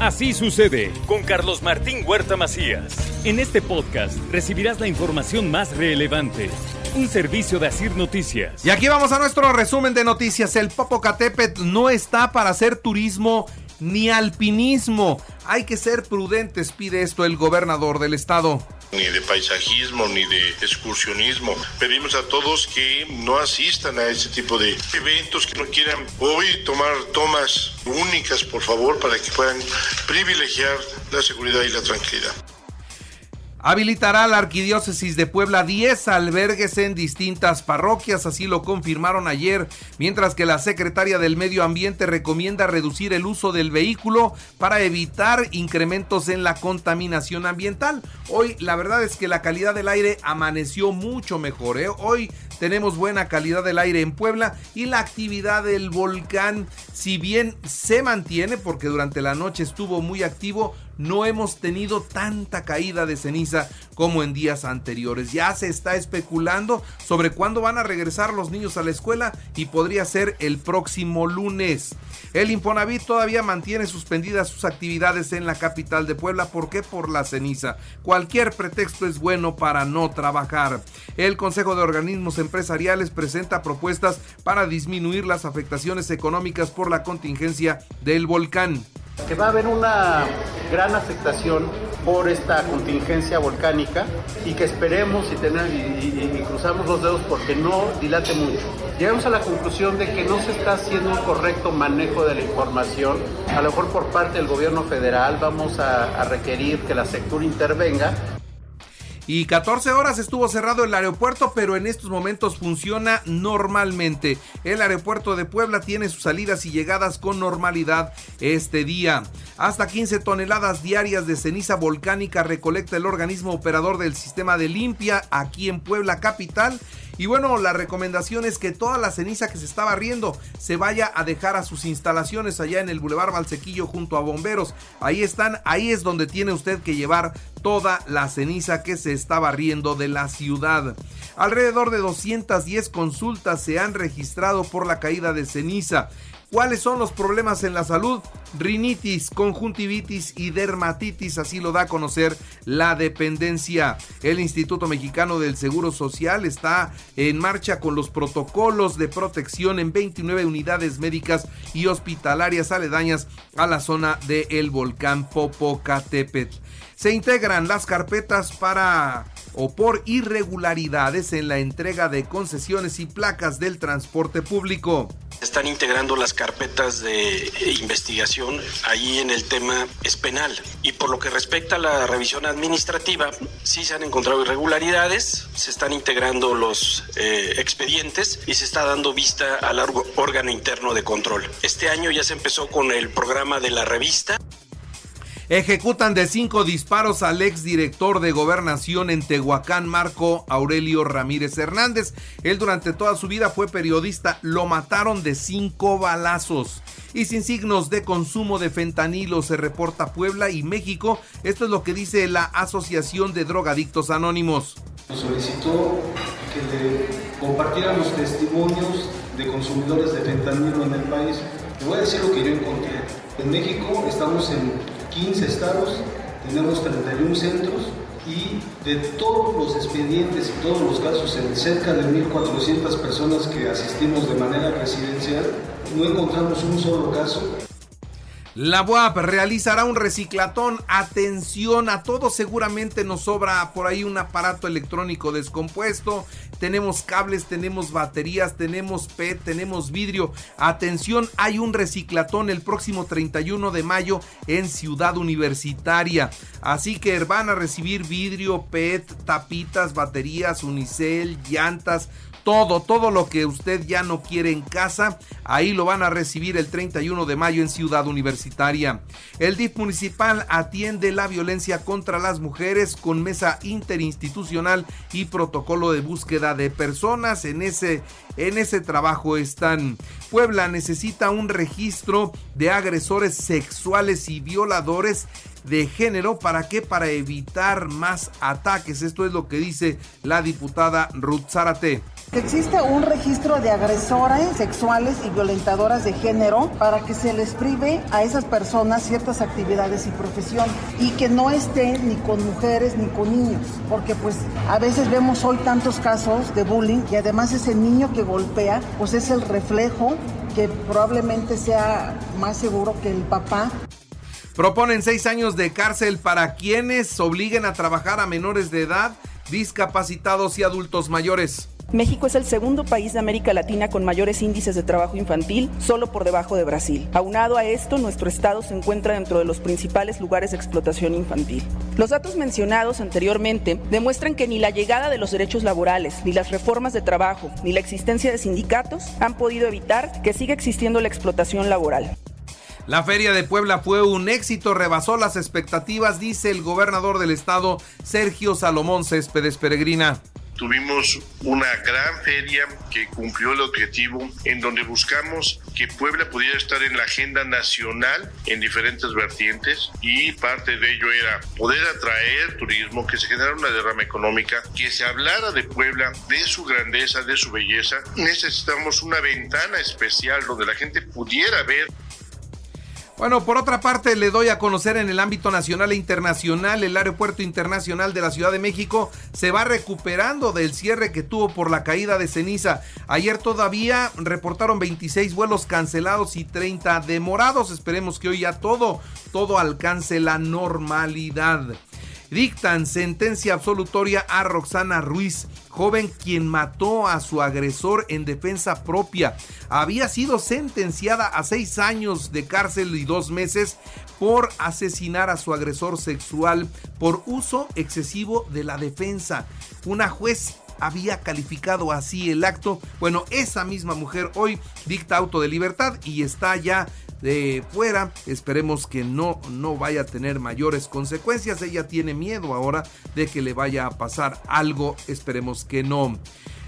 Así sucede con Carlos Martín Huerta Macías. En este podcast recibirás la información más relevante. Un servicio de Asir Noticias. Y aquí vamos a nuestro resumen de noticias. El Popocatépetl no está para hacer turismo ni alpinismo. Hay que ser prudentes, pide esto el gobernador del estado ni de paisajismo, ni de excursionismo. Pedimos a todos que no asistan a ese tipo de eventos, que no quieran hoy tomar tomas únicas, por favor, para que puedan privilegiar la seguridad y la tranquilidad. Habilitará la Arquidiócesis de Puebla 10 albergues en distintas parroquias, así lo confirmaron ayer, mientras que la secretaria del Medio Ambiente recomienda reducir el uso del vehículo para evitar incrementos en la contaminación ambiental. Hoy la verdad es que la calidad del aire amaneció mucho mejor. ¿eh? Hoy tenemos buena calidad del aire en Puebla y la actividad del volcán, si bien se mantiene porque durante la noche estuvo muy activo, no hemos tenido tanta caída de ceniza como en días anteriores. Ya se está especulando sobre cuándo van a regresar los niños a la escuela y podría ser el próximo lunes. El Infonavit todavía mantiene suspendidas sus actividades en la capital de Puebla. ¿Por qué? Por la ceniza. Cualquier pretexto es bueno para no trabajar. El Consejo de Organismos Empresariales presenta propuestas para disminuir las afectaciones económicas por la contingencia del volcán que va a haber una gran afectación por esta contingencia volcánica y que esperemos y, tener, y, cruzamos los dedos porque no dilate mucho. Llegamos a la conclusión de que no se está haciendo un correcto manejo de la información. A lo mejor por parte del gobierno federal vamos a, a requerir que la sector intervenga y 14 horas estuvo cerrado el aeropuerto, pero en estos momentos funciona normalmente. El aeropuerto de Puebla tiene sus salidas y llegadas con normalidad este día. Hasta 15 toneladas diarias de ceniza volcánica recolecta el organismo operador del sistema de limpia aquí en Puebla capital y bueno, la recomendación es que toda la ceniza que se está barriendo se vaya a dejar a sus instalaciones allá en el Boulevard Valsequillo junto a bomberos. Ahí están, ahí es donde tiene usted que llevar toda la ceniza que se está barriendo de la ciudad. Alrededor de 210 consultas se han registrado por la caída de ceniza. ¿Cuáles son los problemas en la salud? Rinitis, conjuntivitis y dermatitis, así lo da a conocer la dependencia. El Instituto Mexicano del Seguro Social está en marcha con los protocolos de protección en 29 unidades médicas y hospitalarias aledañas a la zona del volcán Popocatépetl. Se integran las carpetas para o por irregularidades en la entrega de concesiones y placas del transporte público. Están integrando las carpetas de investigación ahí en el tema es penal. Y por lo que respecta a la revisión administrativa, sí se han encontrado irregularidades, se están integrando los eh, expedientes y se está dando vista al órgano interno de control. Este año ya se empezó con el programa de la revista. Ejecutan de cinco disparos al exdirector de gobernación en Tehuacán, Marco Aurelio Ramírez Hernández. Él durante toda su vida fue periodista. Lo mataron de cinco balazos. Y sin signos de consumo de fentanilo se reporta Puebla y México. Esto es lo que dice la Asociación de Drogadictos Anónimos. Solicitó que compartiéramos testimonios de consumidores de fentanilo en el país. Le voy a decir lo que yo encontré. En México estamos en 15 estados, tenemos 31 centros y de todos los expedientes y todos los casos en cerca de 1.400 personas que asistimos de manera residencial, no encontramos un solo caso la UAP realizará un reciclatón. Atención a todos, seguramente nos sobra por ahí un aparato electrónico descompuesto. Tenemos cables, tenemos baterías, tenemos PET, tenemos vidrio. Atención, hay un reciclatón el próximo 31 de mayo en Ciudad Universitaria. Así que van a recibir vidrio, PET, tapitas, baterías, unicel, llantas todo, todo lo que usted ya no quiere en casa, ahí lo van a recibir el 31 de mayo en Ciudad Universitaria. El DIF municipal atiende la violencia contra las mujeres con mesa interinstitucional y protocolo de búsqueda de personas. En ese, en ese trabajo están. Puebla necesita un registro de agresores sexuales y violadores de género. ¿Para qué? Para evitar más ataques. Esto es lo que dice la diputada Ruth Zárate. Existe un registro de agresoras sexuales y violentadoras de género para que se les prive a esas personas ciertas actividades y profesión. Y que no estén ni con mujeres ni con niños, porque pues a veces vemos hoy tantos casos de bullying y además ese niño que golpea pues es el reflejo que probablemente sea más seguro que el papá. Proponen seis años de cárcel para quienes obliguen a trabajar a menores de edad, discapacitados y adultos mayores. México es el segundo país de América Latina con mayores índices de trabajo infantil, solo por debajo de Brasil. Aunado a esto, nuestro estado se encuentra dentro de los principales lugares de explotación infantil. Los datos mencionados anteriormente demuestran que ni la llegada de los derechos laborales, ni las reformas de trabajo, ni la existencia de sindicatos han podido evitar que siga existiendo la explotación laboral. La feria de Puebla fue un éxito, rebasó las expectativas, dice el gobernador del estado, Sergio Salomón Céspedes Peregrina. Tuvimos una gran feria que cumplió el objetivo en donde buscamos que Puebla pudiera estar en la agenda nacional en diferentes vertientes y parte de ello era poder atraer turismo, que se generara una derrama económica, que se hablara de Puebla, de su grandeza, de su belleza. Necesitamos una ventana especial donde la gente pudiera ver bueno, por otra parte, le doy a conocer en el ámbito nacional e internacional, el Aeropuerto Internacional de la Ciudad de México se va recuperando del cierre que tuvo por la caída de ceniza. Ayer todavía reportaron 26 vuelos cancelados y 30 demorados. Esperemos que hoy ya todo, todo alcance la normalidad. Dictan sentencia absolutoria a Roxana Ruiz, joven quien mató a su agresor en defensa propia. Había sido sentenciada a seis años de cárcel y dos meses por asesinar a su agresor sexual por uso excesivo de la defensa. Una juez había calificado así el acto. Bueno, esa misma mujer hoy dicta auto de libertad y está ya de fuera. Esperemos que no, no vaya a tener mayores consecuencias. Ella tiene miedo ahora de que le vaya a pasar algo. Esperemos que no.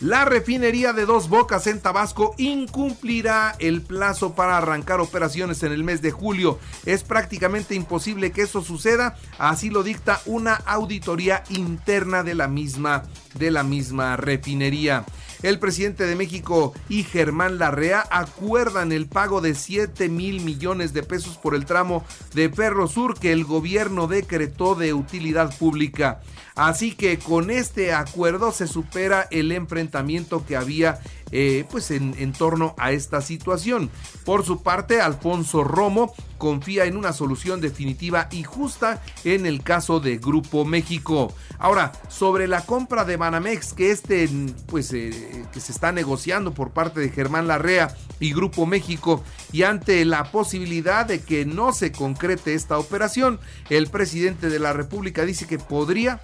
La refinería de Dos Bocas en Tabasco incumplirá el plazo para arrancar operaciones en el mes de julio. Es prácticamente imposible que eso suceda, así lo dicta una auditoría interna de la misma de la misma refinería. El presidente de México y Germán Larrea acuerdan el pago de 7 mil millones de pesos por el tramo de Ferro Sur que el gobierno decretó de utilidad pública. Así que con este acuerdo se supera el enfrentamiento que había eh, pues en, torno a esta situación. Por su parte, Alfonso Romo confía en una solución definitiva y justa en el caso de Grupo México. Ahora, sobre la compra de Banamex, que este, pues, eh, que se está negociando por parte de Germán Larrea y Grupo México, y ante la posibilidad de que no se concrete esta operación, el presidente de la República dice que podría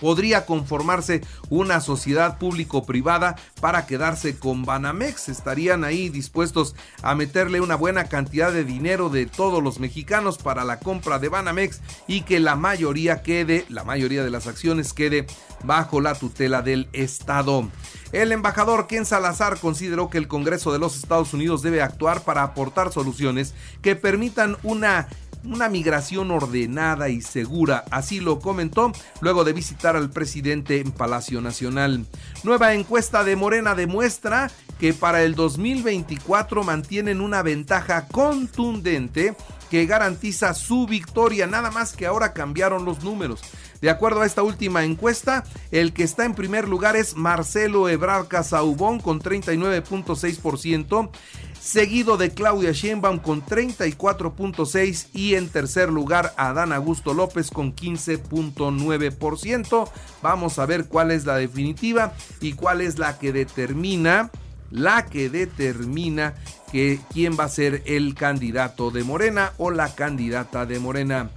podría conformarse una sociedad público-privada para quedarse con Banamex. Estarían ahí dispuestos a meterle una buena cantidad de dinero de todos los mexicanos para la compra de Banamex y que la mayoría quede, la mayoría de las acciones quede bajo la tutela del Estado. El embajador Ken Salazar consideró que el Congreso de los Estados Unidos debe actuar para aportar soluciones que permitan una una migración ordenada y segura, así lo comentó luego de visitar al presidente en Palacio Nacional. Nueva encuesta de Morena demuestra que para el 2024 mantienen una ventaja contundente que garantiza su victoria, nada más que ahora cambiaron los números. De acuerdo a esta última encuesta, el que está en primer lugar es Marcelo Ebrard Casaubón con 39.6%, seguido de Claudia Sheinbaum con 34.6 y en tercer lugar Adán Augusto López con 15.9%. Vamos a ver cuál es la definitiva y cuál es la que determina la que determina que quién va a ser el candidato de Morena o la candidata de Morena.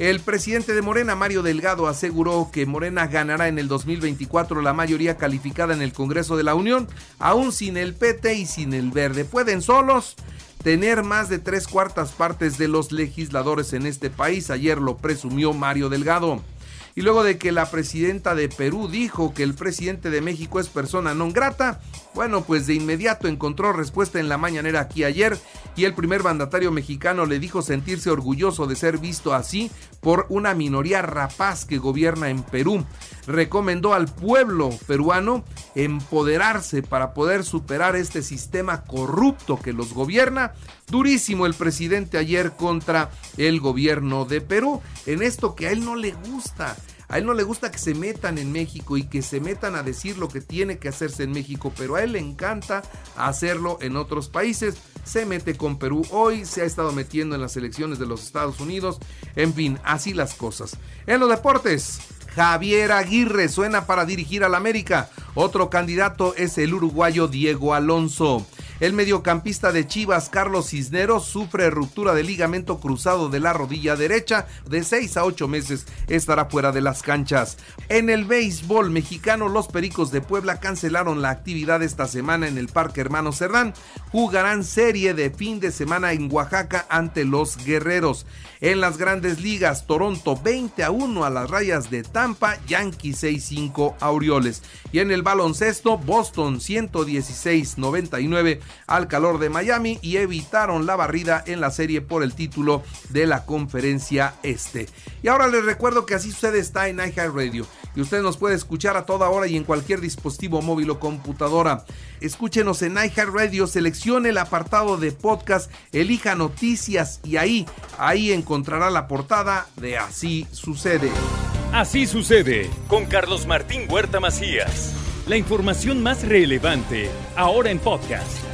El presidente de Morena, Mario Delgado, aseguró que Morena ganará en el 2024 la mayoría calificada en el Congreso de la Unión, aún sin el PT y sin el Verde. Pueden solos tener más de tres cuartas partes de los legisladores en este país. Ayer lo presumió Mario Delgado. Y luego de que la presidenta de Perú dijo que el presidente de México es persona non grata, bueno, pues de inmediato encontró respuesta en la mañanera aquí ayer y el primer mandatario mexicano le dijo sentirse orgulloso de ser visto así por una minoría rapaz que gobierna en Perú. Recomendó al pueblo peruano empoderarse para poder superar este sistema corrupto que los gobierna. Durísimo el presidente ayer contra el gobierno de Perú en esto que a él no le gusta. A él no le gusta que se metan en México y que se metan a decir lo que tiene que hacerse en México, pero a él le encanta hacerlo en otros países. Se mete con Perú hoy, se ha estado metiendo en las elecciones de los Estados Unidos. En fin, así las cosas. En los deportes, Javier Aguirre suena para dirigir al América. Otro candidato es el uruguayo Diego Alonso. El mediocampista de Chivas, Carlos Cisneros, sufre ruptura de ligamento cruzado de la rodilla derecha. De 6 a 8 meses estará fuera de las canchas. En el béisbol mexicano, los Pericos de Puebla cancelaron la actividad esta semana en el Parque Hermano Cerdán. Jugarán serie de fin de semana en Oaxaca ante los Guerreros. En las grandes ligas, Toronto 20 a 1 a las rayas de Tampa, Yankees 6-5 a Orioles. Y en el baloncesto, Boston 116-99 al calor de Miami y evitaron la barrida en la serie por el título de la conferencia este. Y ahora les recuerdo que así sucede está en iHeartRadio y usted nos puede escuchar a toda hora y en cualquier dispositivo móvil o computadora. Escúchenos en iHeartRadio, seleccione el apartado de podcast, elija noticias y ahí, ahí encontrará la portada de Así sucede. Así sucede con Carlos Martín Huerta Macías. La información más relevante ahora en podcast.